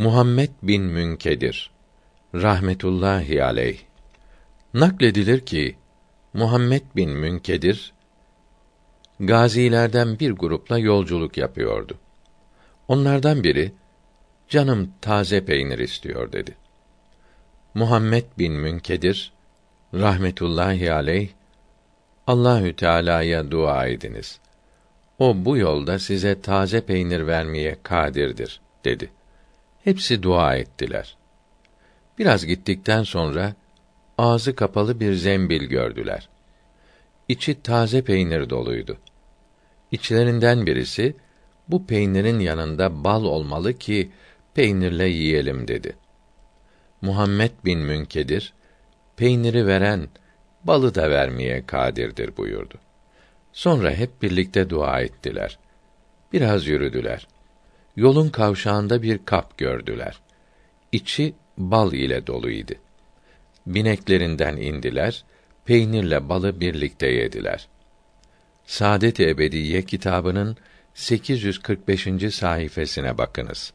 Muhammed bin Münkedir rahmetullahi aleyh nakledilir ki Muhammed bin Münkedir gazilerden bir grupla yolculuk yapıyordu. Onlardan biri canım taze peynir istiyor dedi. Muhammed bin Münkedir rahmetullahi aleyh Allahü Teala'ya dua ediniz. O bu yolda size taze peynir vermeye kadirdir dedi. Hepsi dua ettiler. Biraz gittikten sonra ağzı kapalı bir zembil gördüler. İçi taze peynir doluydu. İçlerinden birisi bu peynirin yanında bal olmalı ki peynirle yiyelim dedi. Muhammed bin Münkedir peyniri veren balı da vermeye kadirdir buyurdu. Sonra hep birlikte dua ettiler. Biraz yürüdüler. Yolun kavşağında bir kap gördüler. İçi bal ile doluydu. Bineklerinden indiler, peynirle balı birlikte yediler. Saadet-i Ebediyye kitabının 845. sayfasına bakınız.